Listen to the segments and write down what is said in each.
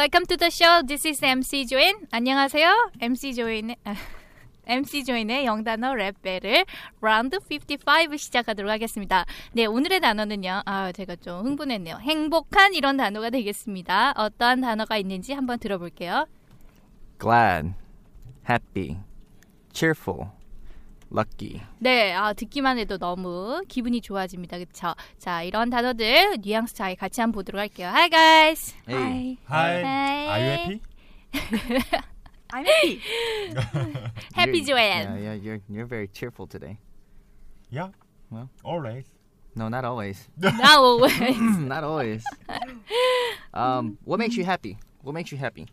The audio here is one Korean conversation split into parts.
Welcome to the show. This is MC 조인. 안녕하세요. MC 조인의 아, MC 조인의 영단어 랩벨을 라운드 55 시작하도록 하겠습니다. 네, 오늘의 단어는요. 아, 제가 좀 흥분했네요. 행복한 이런 단어가 되겠습니다. 어떠한 단어가 있는지 한번 들어볼게요. glad, happy, cheerful, lucky. 네, 아, 듣기만 해도 너무 기분이 좋아집니다. 그쵸? 자, 이런 단어들 뉘앙스 차이 같이 한번 보도록 할게요. Hi guys. Hey. Hi. Hi. Are you happy? I'm happy Happy Joanne. Yeah, yeah, you're you're very cheerful today. Yeah. Well. always. No, not always. Now always. not always. Um, what makes you happy? What makes you happy?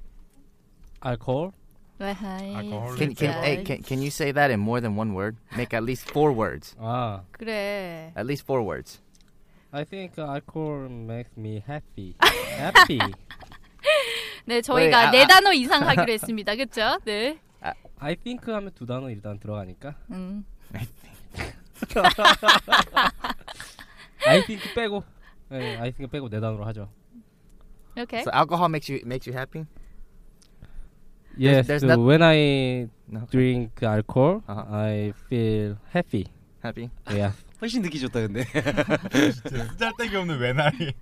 Alcohol. Alcohol. Can can hey, can, can you say that in more than one word? Make at least four words. Ah, 그래. At least four words. I think alcohol makes me happy. happy. 네, 저희가 왜, 아, 네 아. 단어 이상 하기로 했습니다. 그렇죠? 네. I think 하면 두 단어 일단 들어가니까. 음. I think 빼고. 네, I think 빼고 네 단어로 하죠. 오케이. So alcohol makes you makes you happy. Yes, there's so not- when I No. drink alcohol, Uh-huh. I feel happy. Happy. Yeah. 훨씬 듣기 좋다 근데. 쓸데기 없는 외나이.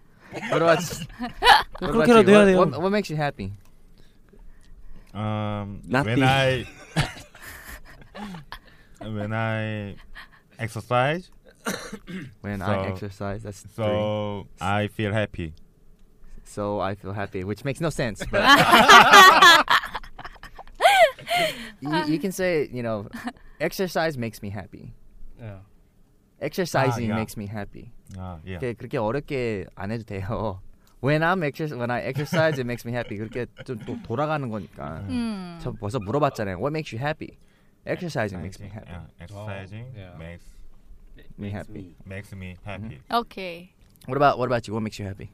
What about what about 그렇게라도 you? 해야 What, 돼요. what, what makes you happy? Um, Nothing. when I when I exercise, When I So- exercise, that's three. so I feel happy. So I feel happy, which makes no sense. But you, you can say, you know, exercise makes me happy. yeah. Exercising yeah. makes me happy. 아, 예. 그렇게, 그렇게 어렵게 안 해도 돼요. When I'm exercise, when I exercise, it makes me happy. 그렇게 좀 또 돌아가는 거니까. 음. 저 벌써 물어봤잖아요. What makes you happy? Exercising makes me happy. Yeah, exercising Oh, yeah. makes Me happy. makes me happy. 오케이. What about what about you? What makes you happy?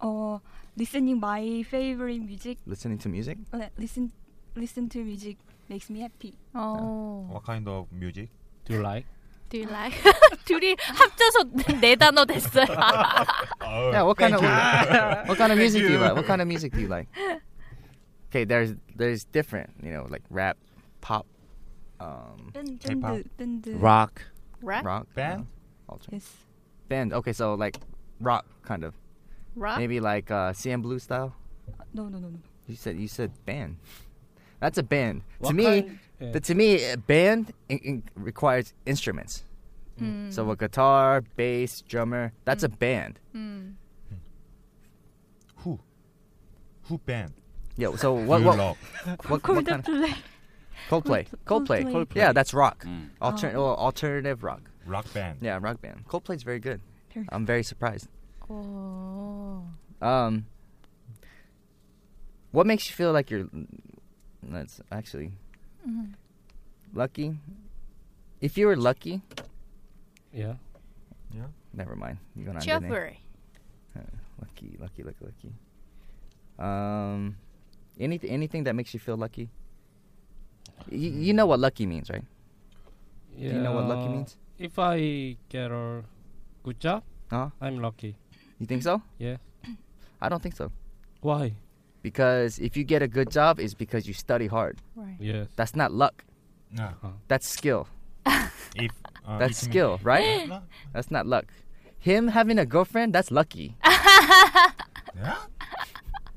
Uh, listening my favorite music. Listening to music? Uh, listen, listen to music makes me happy. 어. What kind of music? Do you like? Do you like? 둘이 합쳐서 네 단어 됐어요. Yeah, what kind of what kind of music do you like? What kind of music do you like? Okay, there's there's different, you know, like rap, pop, um, Band, K-pop. band, band. Rock. Rock? rock, Band? uh, alternate. Yes. band. Okay, so like rock kind of, Rock? maybe like uh, CM Blue style. No, no, no, no. You said you said band. That's a band. What to me, kind, yeah. to me, a band in, in requires instruments. Mm. So a guitar, bass, drummer. That's mm. a hmm. band. Mm. Who? Who band? Yeah. So what? what, what, what, kind of Coldplay. Coldplay. Coldplay. Yeah, that's rock. Hmm. Oh. alternative rock. Rock band. Yeah, rock band. Coldplay's very good. I'm very surprised. Oh. Um. What makes you feel like you're that's actually. Mm-hmm. Lucky. If you were lucky. Yeah. Yeah. Never mind. You gonna Jeffrey. Uh, lucky, lucky, lucky, lucky. Um, anything, anything that makes you feel lucky. Y- you know what lucky means, right? Yeah. Do you know what lucky means? If I get a good job, huh? I'm lucky. You think so? Yeah. I don't think so. Why? Because if you get a good job, it's because you study hard. Right. Yes. That's not luck. Yeah. That's skill. If uh, That's if me- skill, right? No. That's not luck. Him having a girlfriend, that's lucky. Yeah.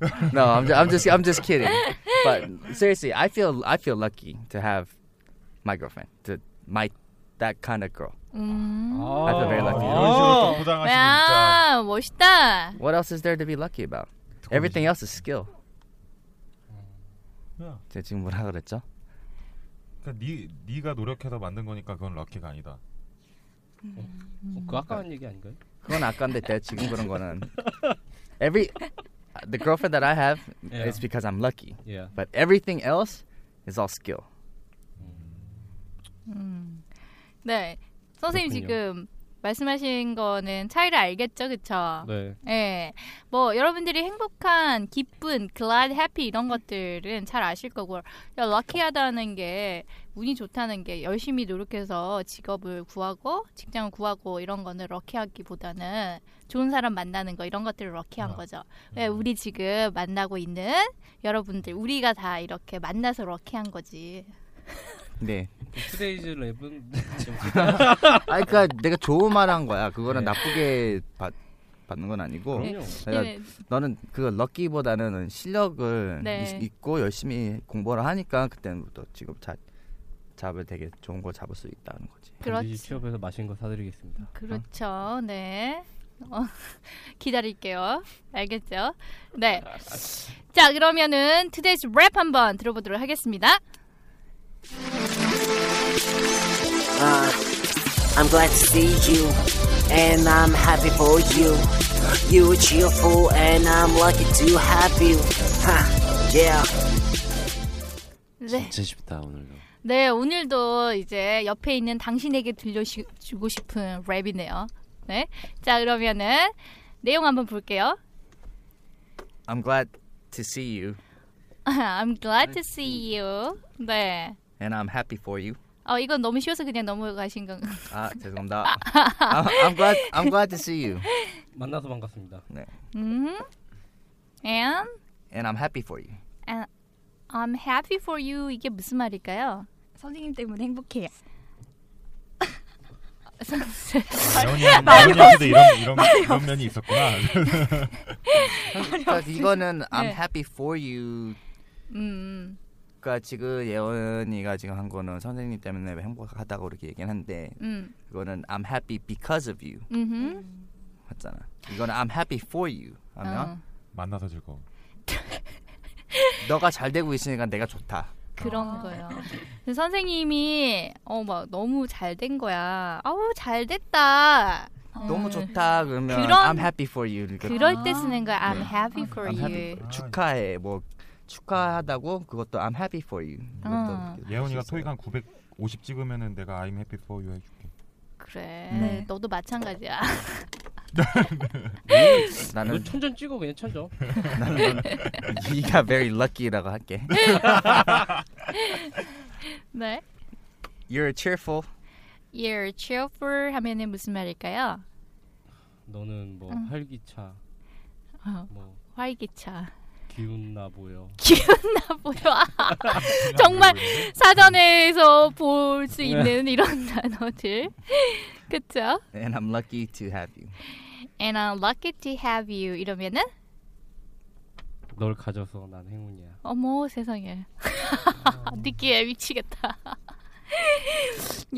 no, I'm just, I'm just I'm just kidding. But seriously, I feel I feel lucky to have my girlfriend, to my that kind of girl. 음. I feel very lucky. 이런 식으로 또 포장하시면 진짜. 야, 멋있다. What else is there to be lucky about? Everything else is skill. 야, 제가 지금 뭐라 그랬죠? 그러니까 네 네가 노력해서 만든 거니까 그건 럭키가 아니다. 어, 그 아까 한 얘기 아닌가요? 그건 아까인데 내 지금 그런 거는 every the girlfriend that I have Yeah. is because I'm lucky. Yeah. But everything else is all skill. 음. 네. 선생님 그렇군요. 지금 말씀하신 거는 차이를 알겠죠, 그쵸? 네. 예. 뭐 여러분들이 행복한, 기쁜, glad, happy 이런 것들은 잘 아실 거고, 야, lucky하다는 게 운이 좋다는 게 열심히 노력해서 직업을 구하고 직장을 구하고 이런 거는 럭키하기보다는 좋은 사람 만나는 거 이런 것들을 lucky한 아. 거죠. 왜 우리 지금 만나고 있는 여러분들 우리가 다 이렇게 만나서 lucky한 거지. 네. 투데이즈 랩은 아 그러니까 내가 좋은 말 한 거야. 그거는 네. 나쁘게 받, 받는 건 아니고 그럼요. 내가 네. 너는 그 lucky보다는 실력을 네. 있- 있고 열심히 공부를 하니까 그때부터 지금 자, job을 되게 좋은 거 잡을 수 있다는 거지. 그렇지. 취업해서 맛있는 거 사드리겠습니다. 그렇죠. 네. 어, 기다릴게요. 알겠죠? 네. 자, 그러면은 투데이즈 랩 한번 들어보도록 하겠습니다. Uh, I'm glad to see you, and I'm happy for you. You are cheerful, and I'm lucky to have you. Ha, yeah. 네. 진짜 쉽다 오늘도. 네, 오늘도 이제 옆에 있는 당신에게 들려주고 싶은 랩이네요. 네. 자, 그러면은 내용 한번 볼게요. I'm glad to see you I'm glad to see you. 네. and I'm happy for you. 어, 이건 너무 쉬워서 그냥 넘어가신 건. 아 죄송합니다. I'm, I'm glad I'm glad to see you 만나서 반갑습니다. 음. And and I'm happy for you. I'm happy for you. 이게 무슨 말일까요? 선생님 때문에 행복해요. 예원이 예원이한테도 이런 이런 이런 면이 있었구나. 그러니까 이거는 I'm 네. happy for you. 음. 그러니까 지금 예원이가 지금 한 거는 선생님 때문에 행복하다고 이렇게 얘기하는데 음. 그거는 I'm happy because of you 음. 맞잖아. 이거는 I'm happy for you 하면 어, 만나서 즐거워. 너가 잘 되고 있으니까 내가 좋다. 그런 거예요. 근데 선생님이 어 막 너무 잘 된 거야. 아우 잘 됐다. 너무 음. 좋다 그러면 그런- I'm happy for you. 그럴 때 쓰는 거야. I'm 네. happy for I'm you. happy for- 축하해 뭐 축하하다고 그것도 I'm happy for you. 이렇게 예원이가. 토익 한 950 찍으면은 내가 I'm happy for you 해줄게. 그래. 네. 너도 마찬가지야. 나는 너 천전 찍어 그냥 천전. 나는 넌 네가 very lucky라고 할게. 네. You're cheerful. You're cheerful 하면은 무슨 말일까요? 너는 뭐 음. 활기차, 어, 뭐 활기차. 기운나 보여. 기운나 보여. 정말 사전에서 볼 수 있는 이런 단어들. 그쵸? And I'm lucky to have you. And I'm lucky to have you. 이러면은 널 가져서 난 행운이야. 어머 세상에. 느끼해 미치겠다.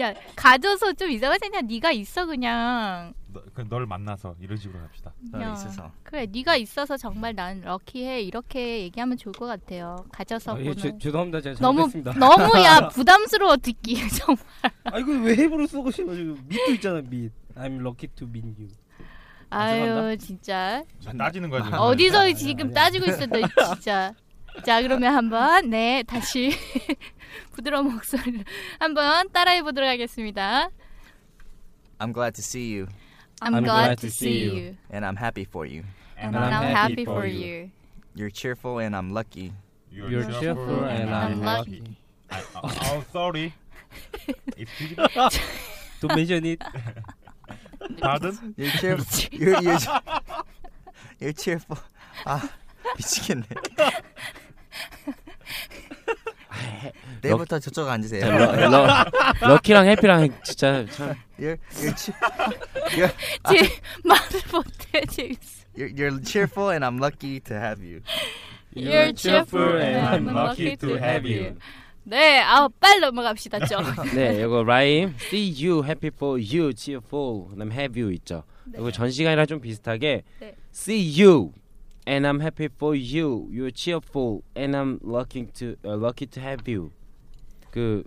야 가져서 좀 이상하지 않냐? 네가 있어 그냥. 너, 그널 만나서 이런 식으로 합시다. 너 야, 있어서. 그래 네가 있어서 정말 난 럭키해 이렇게 얘기하면 좋을 것 같아요. 가져서 아, 예, 보는. 죄- 죄송합니다. 제가 너무 잘못했습니다. 너무 야 부담스러워 듣기 정말. 아 이거 왜 heb로 쓰고 싶어 지금 밑도 있잖아 밑. I'm lucky to meet you. 아유 죄송합니다. 진짜 따지는 거야 지금. 어디서 아니야, 지금 아니야. 따지고 있어 너 진짜. 자 그러면 한번 네 다시 부드러운 목소리로 한번 따라해 보도록 하겠습니다. I'm glad to see you I'm, glad, to see you. and I'm happy for you. And I'm happy for you. You're cheerful and I'm lucky. You're cheerful and I'm lucky. I, oh, oh, sorry. Excuse me. Don't mention it. Pardon? You're cheerful. you're, you're, you're cheerful. 아 미치겠네. 내일부터 저쪽 앉으세요. 러, 러, 럭키랑 해피랑 진짜 참 You're, you're, che- you're, 제 말을 못해 재밌어. You're, you're cheerful, and I'm lucky to have you. You're cheerful and I'm lucky to have you. 네, 아 빨리 넘어갑시다 좀. 네, 이거 라임 see you happy for you cheerful 그다음 have you 있죠. 이거 전 시간이랑 좀 비슷하게 네. see you and I'm happy for you you're cheerful and I'm lucky to uh, lucky to have you 그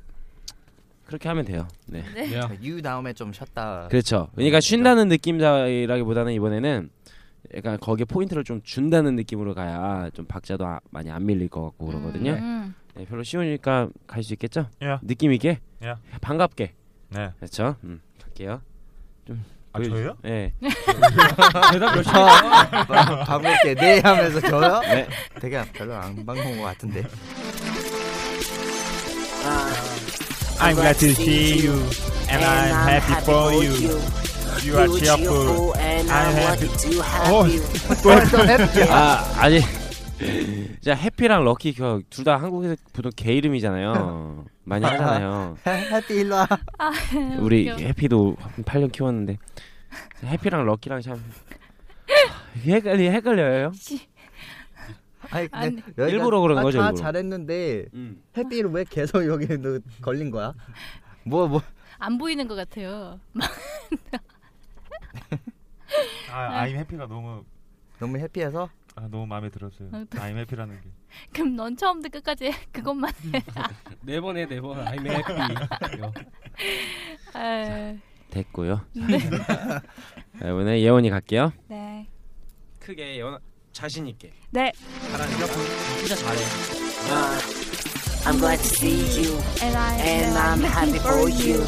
그렇게 하면 돼요. 네. 네. You 다음에 좀 쉬었다. 그렇죠. 그러니까 쉰다는 느낌이라기보다는 이번에는 약간 거기에 포인트를 좀 준다는 느낌으로 가야 좀 박자도 아- 많이 안 밀릴 것 같고 그러거든요. 음. 네, 별로 쉬우니까 갈 수 있겠죠? 야. 느낌 있게, 야. 반갑게. 네. 그렇죠. 음, 갈게요. 좀 아, 보여주- 저예요? 네. 대답 열심히 아, 반갑게 네 하면서 저요? 네. 되게 별로 안 반가운 것 같은데. I'm glad to see you and I'm happy for you. You are cheerful and I'm happy. lucky to have 어, you. 아, 아니. 자, 해피랑 럭키 둘 다 한국에서 보통 개 이름이잖아요. 많이 하잖아요. 해피 일로 와. 아, 우리. 해피도 한 8년 키웠는데 해피랑 럭키랑 참 헷갈리 헷갈려요. 아니 아니. 일부러 그런 다- 거죠, 다 일부러. 잘했는데 음. 해피를 왜 계속 여기 너 걸린 거야? 뭐 뭐? 안 보이는 것 같아요. 아, I'm happy가 너무 너무 해피해서 아, 너무 마음에 들었어요. 아, 또- I'm happy라는 게. 그럼 넌 처음부터 끝까지 그것만 해. 네 번에 네 번. I'm happy. 이거. 아, 됐고요. 자, 이번에 예원이 갈게요. 네. 크게 예원 자신 있게. 네. 잘하는 진짜 잘해. Uh, I'm glad to see you And, I, and I'm happy for you.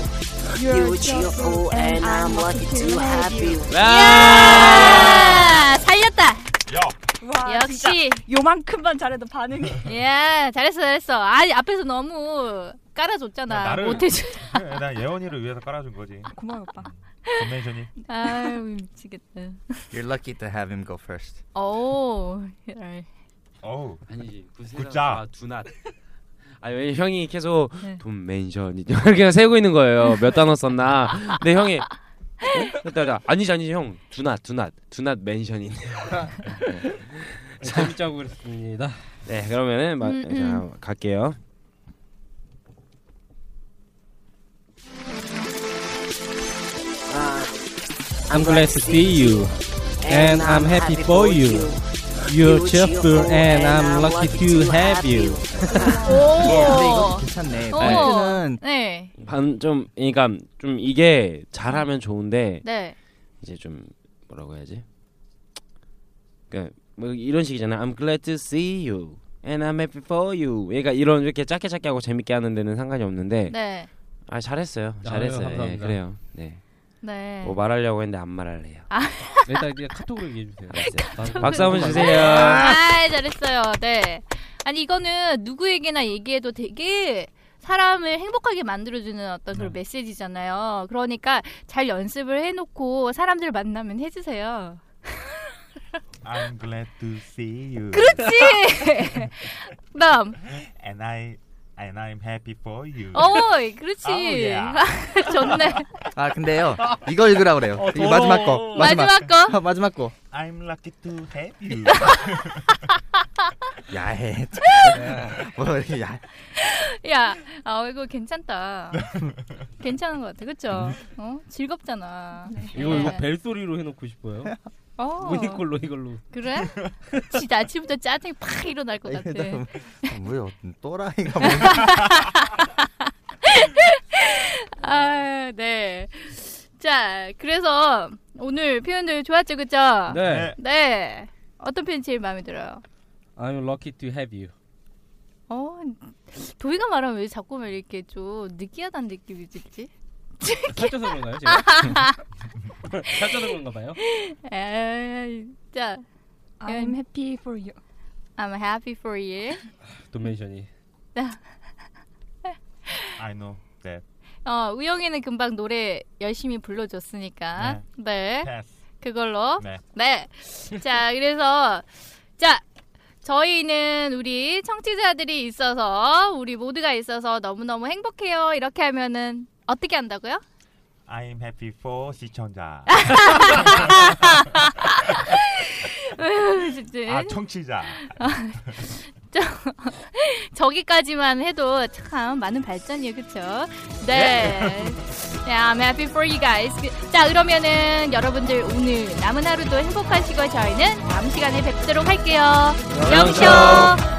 You're cheerful and I'm lucky to have you. 야! 살렸다. 와, 진짜 역시. 요만큼만 잘해도 반응이. 야, 잘했어, 잘했어. 아니 앞에서 너무 깔아줬잖아. 나를- 못해줘. 그래, 난 예원이를 위해서 깔아준 거지. 고마워 오빠. 컨벤션이. 아유 미치겠다. You're lucky to have him go first. 오. 예. 어우. 아니지. 굿자. 두낫. 아, 왜 형이 계속 네. 돈 멘션 이렇게 세고 있는 거예요. 몇 단어 썼나. 근데 형이 어? 그러다가 아니지 아니지 형 두낫 두낫 두낫 멘션이네. 재밌자고 그랬습니다. 네 그러면은 마, 음, 자, 음. 갈게요. I'm glad to see you and I'm happy for you. You're cheerful and I'm lucky to have you. 어, 근데 오. 이거 괜찮네. 오. 멘트는 네. 반좀 그러니까 좀 이게 잘하면 좋은데 네. 이제 좀 뭐라고 해야지? 그러니까 뭐 이런 식이잖아. I'm glad to see you and I'm happy for you. 얘가 이런 이렇게 짧게 짧게 하고 재밌게 하는 데는 상관이 없는데 네. 아 잘했어요. 잘했어요. 예, 감사합니다. 그래요. 네. 네. 뭐 말하려고 했는데 안 말할래요. 일단 이제 카톡으로 얘기해 주세요. 알았어요. 박수 한번 주세요. 아, 잘했어요. 네. 아니 이거는 누구에게나 얘기해도 되게 사람을 행복하게 만들어주는 어떤 그런 메시지잖아요. 그러니까 잘 연습을 해놓고 사람들 만나면 해주세요. I'm glad to see you. 그렇지. 그다음, And I and I'm happy for you. 어, 그렇지. 아우, 예. 좋네. 아 근데요 이거 읽으라 그래요. 어, 이거 마지막 거. 마지막 거. 마지막 거. I'm lucky to have you. 야해. 뭐 이렇게 야. 야, 아 이거 괜찮다. 괜찮은 것 같아, 그렇죠? 어, 즐겁잖아. 이거 이거 네. 벨 소리로 해놓고 싶어요. 어, 모니콜로 이걸로. 그래? 진짜 아침부터 짜증이 팍 일어날 것 같아. 뭐야 또라이가 뭐. 아, 네. 자, 그래서 오늘 표현들 좋았죠, 그죠? 네. 네. 어떤 표현 제일 마음에 들어요? I'm lucky to have you. 어, 도희가 말하면 왜 자꾸 왜 이렇게 좀 느끼하다는 느낌이 들지? 살쪄서 그런가요, 제가? 살쪄서 그런가 봐요. 에이, 자, I'm happy for you. I'm happy for you. 도메이션이. I know that. 어, 우영이는 금방 노래 열심히 불러줬으니까. 네. Pass. 그걸로. 네. 네. 자, 그래서 자, 저희는 우리 청취자들이 있어서 우리 모두가 있어서 너무너무 행복해요. 이렇게 하면은 어떻게 한다고요? I'm happy for 시청자. 아 청취자. 저, 저기까지만 해도 참 많은 발전이에요, 그쵸? 네. 네, I'm happy for you guys. 그- 자, 그러면은 여러분들 오늘 남은 하루도 행복하시고 저희는 다음 시간에 뵙도록 할게요. 영쇼. 영쇼!